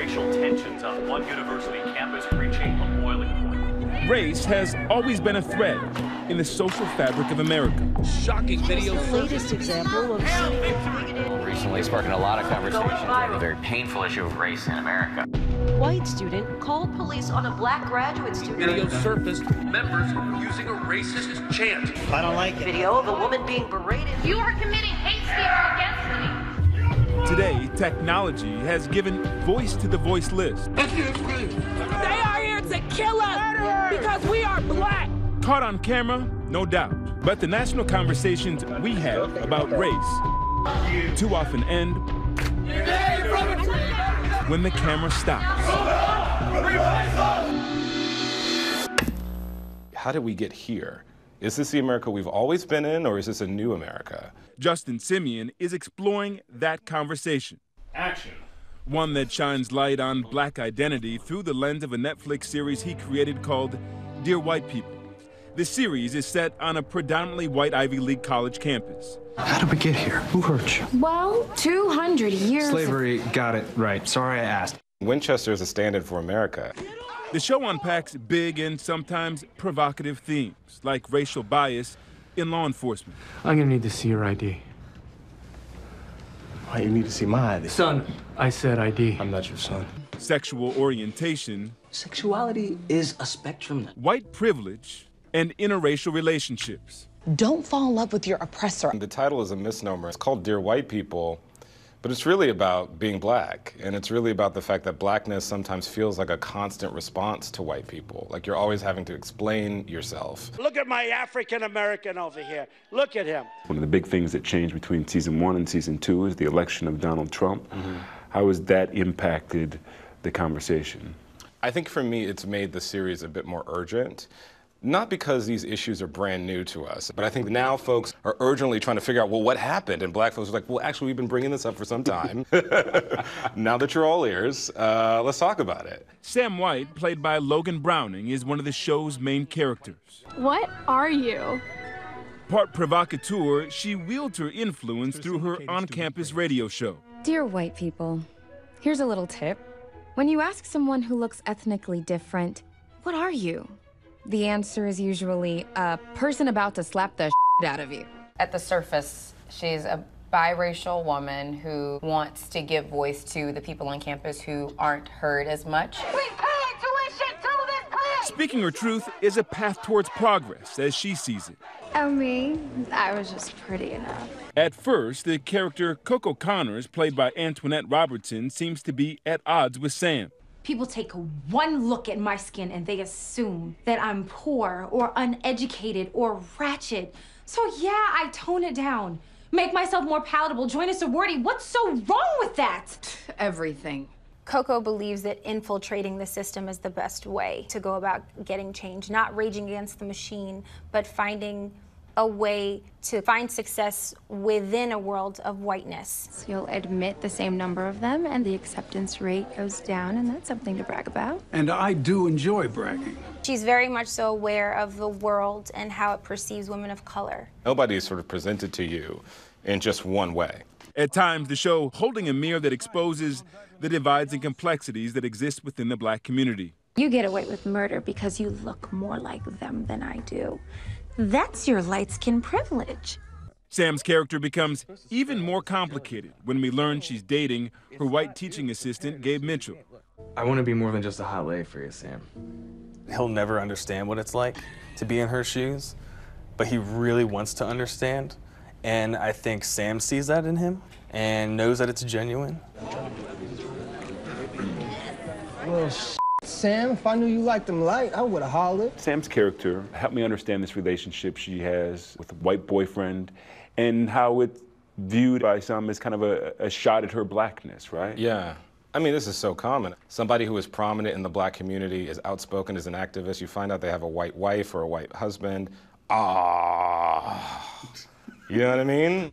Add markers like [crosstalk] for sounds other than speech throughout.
racial tensions on one university campus reaching a boiling point. Race has always been a thread in the social fabric of America. Shocking video. The latest example of recently sparking a lot of conversation on the very painful issue of race in America. White student called police on a black graduate student. Video surfaced members using a racist chant. I don't like it. Video of a woman being berated. You are committing hate speech against me. Today, technology has given voice to the voiceless. They are here to kill us because we are black. Caught on camera, no doubt. But the national conversations we have about race too often end when the camera stops. How did we get here? Is this the America we've always been in, or is this a new America? Justin Simien is exploring that conversation. Action. One that shines light on black identity through the lens of a Netflix series he created called Dear White People. The series is set on a predominantly white Ivy League college campus. How did we get here? Who hurt you? Well, 200 years. Slavery, got it right. Sorry I asked. Winchester is a stand in for America. The show unpacks big and sometimes provocative themes, like racial bias in law enforcement. I'm gonna need to see your ID. Why you need to see my ID? Son, I said ID. I'm not your son. Sexual orientation, Sexuality is a spectrum. white privilege, and interracial relationships. Don't fall in love with your oppressor. The title is a misnomer. It's called Dear White People, but it's really about being black. And it's really about the fact that blackness sometimes feels like a constant response to white people. Like you're always having to explain yourself. Look at my African American over here. Look at him. One of the big things that changed between season one and season two is the election of Donald Trump. Mm-hmm. How has that impacted the conversation? I think for me, it's made the series a bit more urgent. Not because these issues are brand new to us, but I think now folks are urgently trying to figure out, well, what happened? And black folks are like, well, actually, we've been bringing this up for some time. [laughs] now that you're all ears, uh, let's talk about it. Sam White, played by Logan Browning, is one of the show's main characters. What are you? Part provocateur, she wields her influence through her on campus radio show. Dear white people, here's a little tip. When you ask someone who looks ethnically different, what are you? The answer is usually a person about to slap the shit out of you. At the surface, she's a biracial woman who wants to give voice to the people on campus who aren't heard as much. Speaking her truth is a path towards progress, as she sees it. Oh, me? I was just pretty enough. At first, the character Coco Conners, played by Antoinette Robertson, seems to be at odds with Sam. People take one look at my skin and they assume that I'm poor or uneducated or ratchet. So, yeah, I tone it down. Make myself more palatable, join a sorority. What's so wrong with that? Everything. Coco believes that infiltrating the system is the best way to go about getting change, not raging against the machine, but finding a way to find success within a world of whiteness. So you'll admit the same number of them, and the acceptance rate goes down, and that's something to brag about. And I do enjoy bragging. She's very much so aware of the world and how it perceives women of color. Nobody is sort of presented to you in just one way. At times, the show holding a mirror that exposes the divides and complexities that exist within the black community. You get away with murder because you look more like them than I do. That's your light skin privilege. Sam's character becomes even more complicated when we learn she's dating her white teaching assistant, Gabe Mitchell. I want to be more than just a hot lay for you, Sam. He'll never understand what it's like to be in her shoes, but he really wants to understand. And I think Sam sees that in him and knows that it's genuine. Well, Sam, if I knew you liked them light, I would have hollered. Sam's character helped me understand this relationship she has with a white boyfriend and how it's viewed by some as kind of a, a shot at her blackness, right? Yeah. I mean, this is so common. Somebody who is prominent in the black community is outspoken as an activist. You find out they have a white wife or a white husband. Ah. You know what I mean?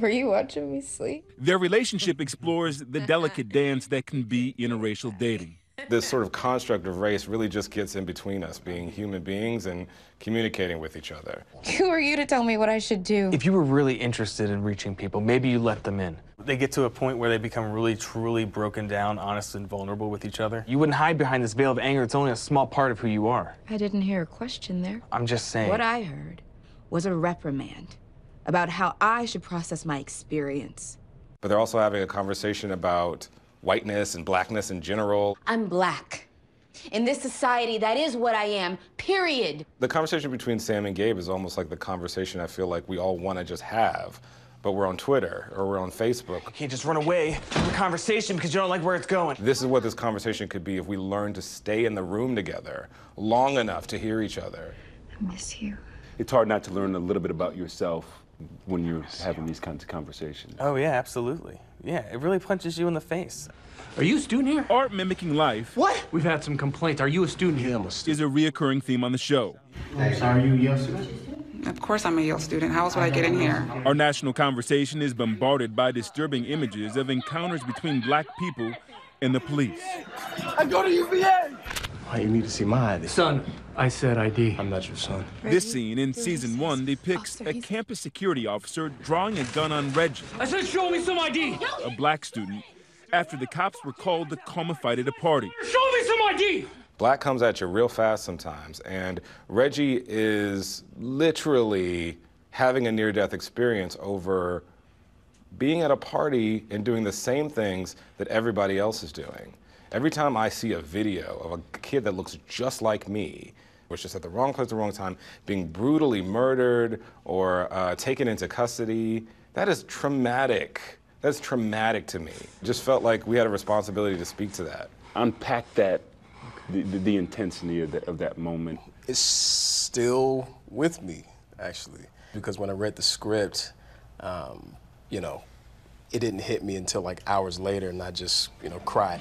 Were you watching me sleep? Their relationship explores the delicate dance that can be interracial dating. This sort of construct of race really just gets in between us being human beings and communicating with each other. Who are you to tell me what I should do? If you were really interested in reaching people, maybe you let them in. They get to a point where they become really, truly broken down, honest, and vulnerable with each other. You wouldn't hide behind this veil of anger. It's only a small part of who you are. I didn't hear a question there. I'm just saying. What I heard was a reprimand about how I should process my experience. But they're also having a conversation about whiteness and blackness in general. I'm black. In this society, that is what I am, period. The conversation between Sam and Gabe is almost like the conversation I feel like we all want to just have, but we're on Twitter or we're on Facebook. You can't just run away from the conversation because you don't like where it's going. This is what this conversation could be if we learn to stay in the room together long enough to hear each other. I miss you. It's hard not to learn a little bit about yourself when you're having these kinds of conversations. Oh, yeah, absolutely. Yeah, it really punches you in the face. Are you a student here? Art mimicking life. What? We've had some complaints. Are you a student here? Is a reoccurring theme on the show. Are you a Yale student? Of course I'm a Yale student. How else would I get in here? Our national conversation is bombarded by disturbing images of encounters between black people and the police. I go to UVA. Why you need to see my ID? Son, I said ID. I'm not your son. This scene in season one depicts a campus security officer drawing a gun on Reggie, I said show me some ID. a black student, after the cops were called to come and fight at a party. Show me some ID. Black comes at you real fast sometimes, and Reggie is literally having a near death experience over being at a party and doing the same things that everybody else is doing. Every time I see a video of a kid that looks just like me, was just at the wrong place at the wrong time, being brutally murdered or uh, taken into custody, that is traumatic. That's traumatic to me. Just felt like we had a responsibility to speak to that. Unpack that, the, the, the intensity of, the, of that moment. It's still with me, actually, because when I read the script, um, you know, it didn't hit me until like hours later, and I just, you know, cried.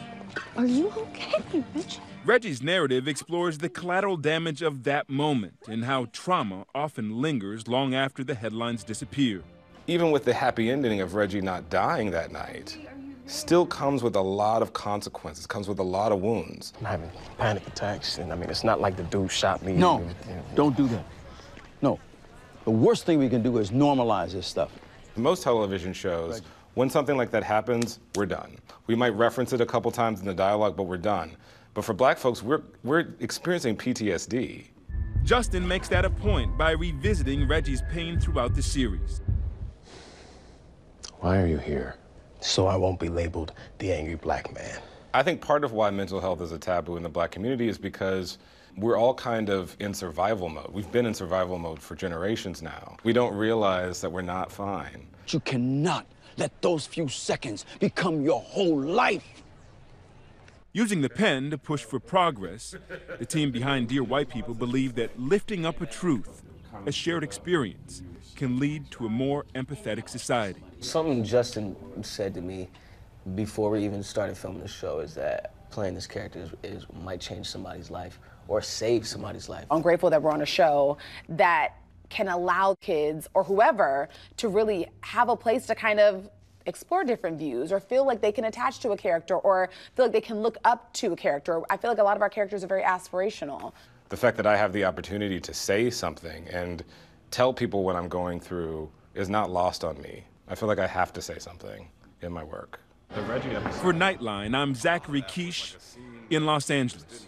Are you okay, Rich? Reggie's narrative explores the collateral damage of that moment and how trauma often lingers long after the headlines disappear. Even with the happy ending of Reggie not dying that night, still comes with a lot of consequences, comes with a lot of wounds. I'm having panic attacks, and I mean, it's not like the dude shot me. No, don't do that. No. The worst thing we can do is normalize this stuff. Most television shows, when something like that happens, we're done. We might reference it a couple times in the dialogue, but we're done. But for black folks, we're, we're experiencing PTSD. Justin makes that a point by revisiting Reggie's pain throughout the series. Why are you here? So I won't be labeled the angry black man. I think part of why mental health is a taboo in the black community is because we're all kind of in survival mode. We've been in survival mode for generations now. We don't realize that we're not fine. You cannot let those few seconds become your whole life. Using the pen to push for progress, the team behind Dear White People believe that lifting up a truth, a shared experience, can lead to a more empathetic society. Something Justin said to me before we even started filming the show is that playing this character is, is might change somebody's life or save somebody's life. I'm grateful that we're on a show that can allow kids or whoever to really have a place to kind of explore different views or feel like they can attach to a character or feel like they can look up to a character. I feel like a lot of our characters are very aspirational. The fact that I have the opportunity to say something and tell people what I'm going through is not lost on me. I feel like I have to say something in my work. For Nightline, I'm Zachary Kiesch in Los Angeles.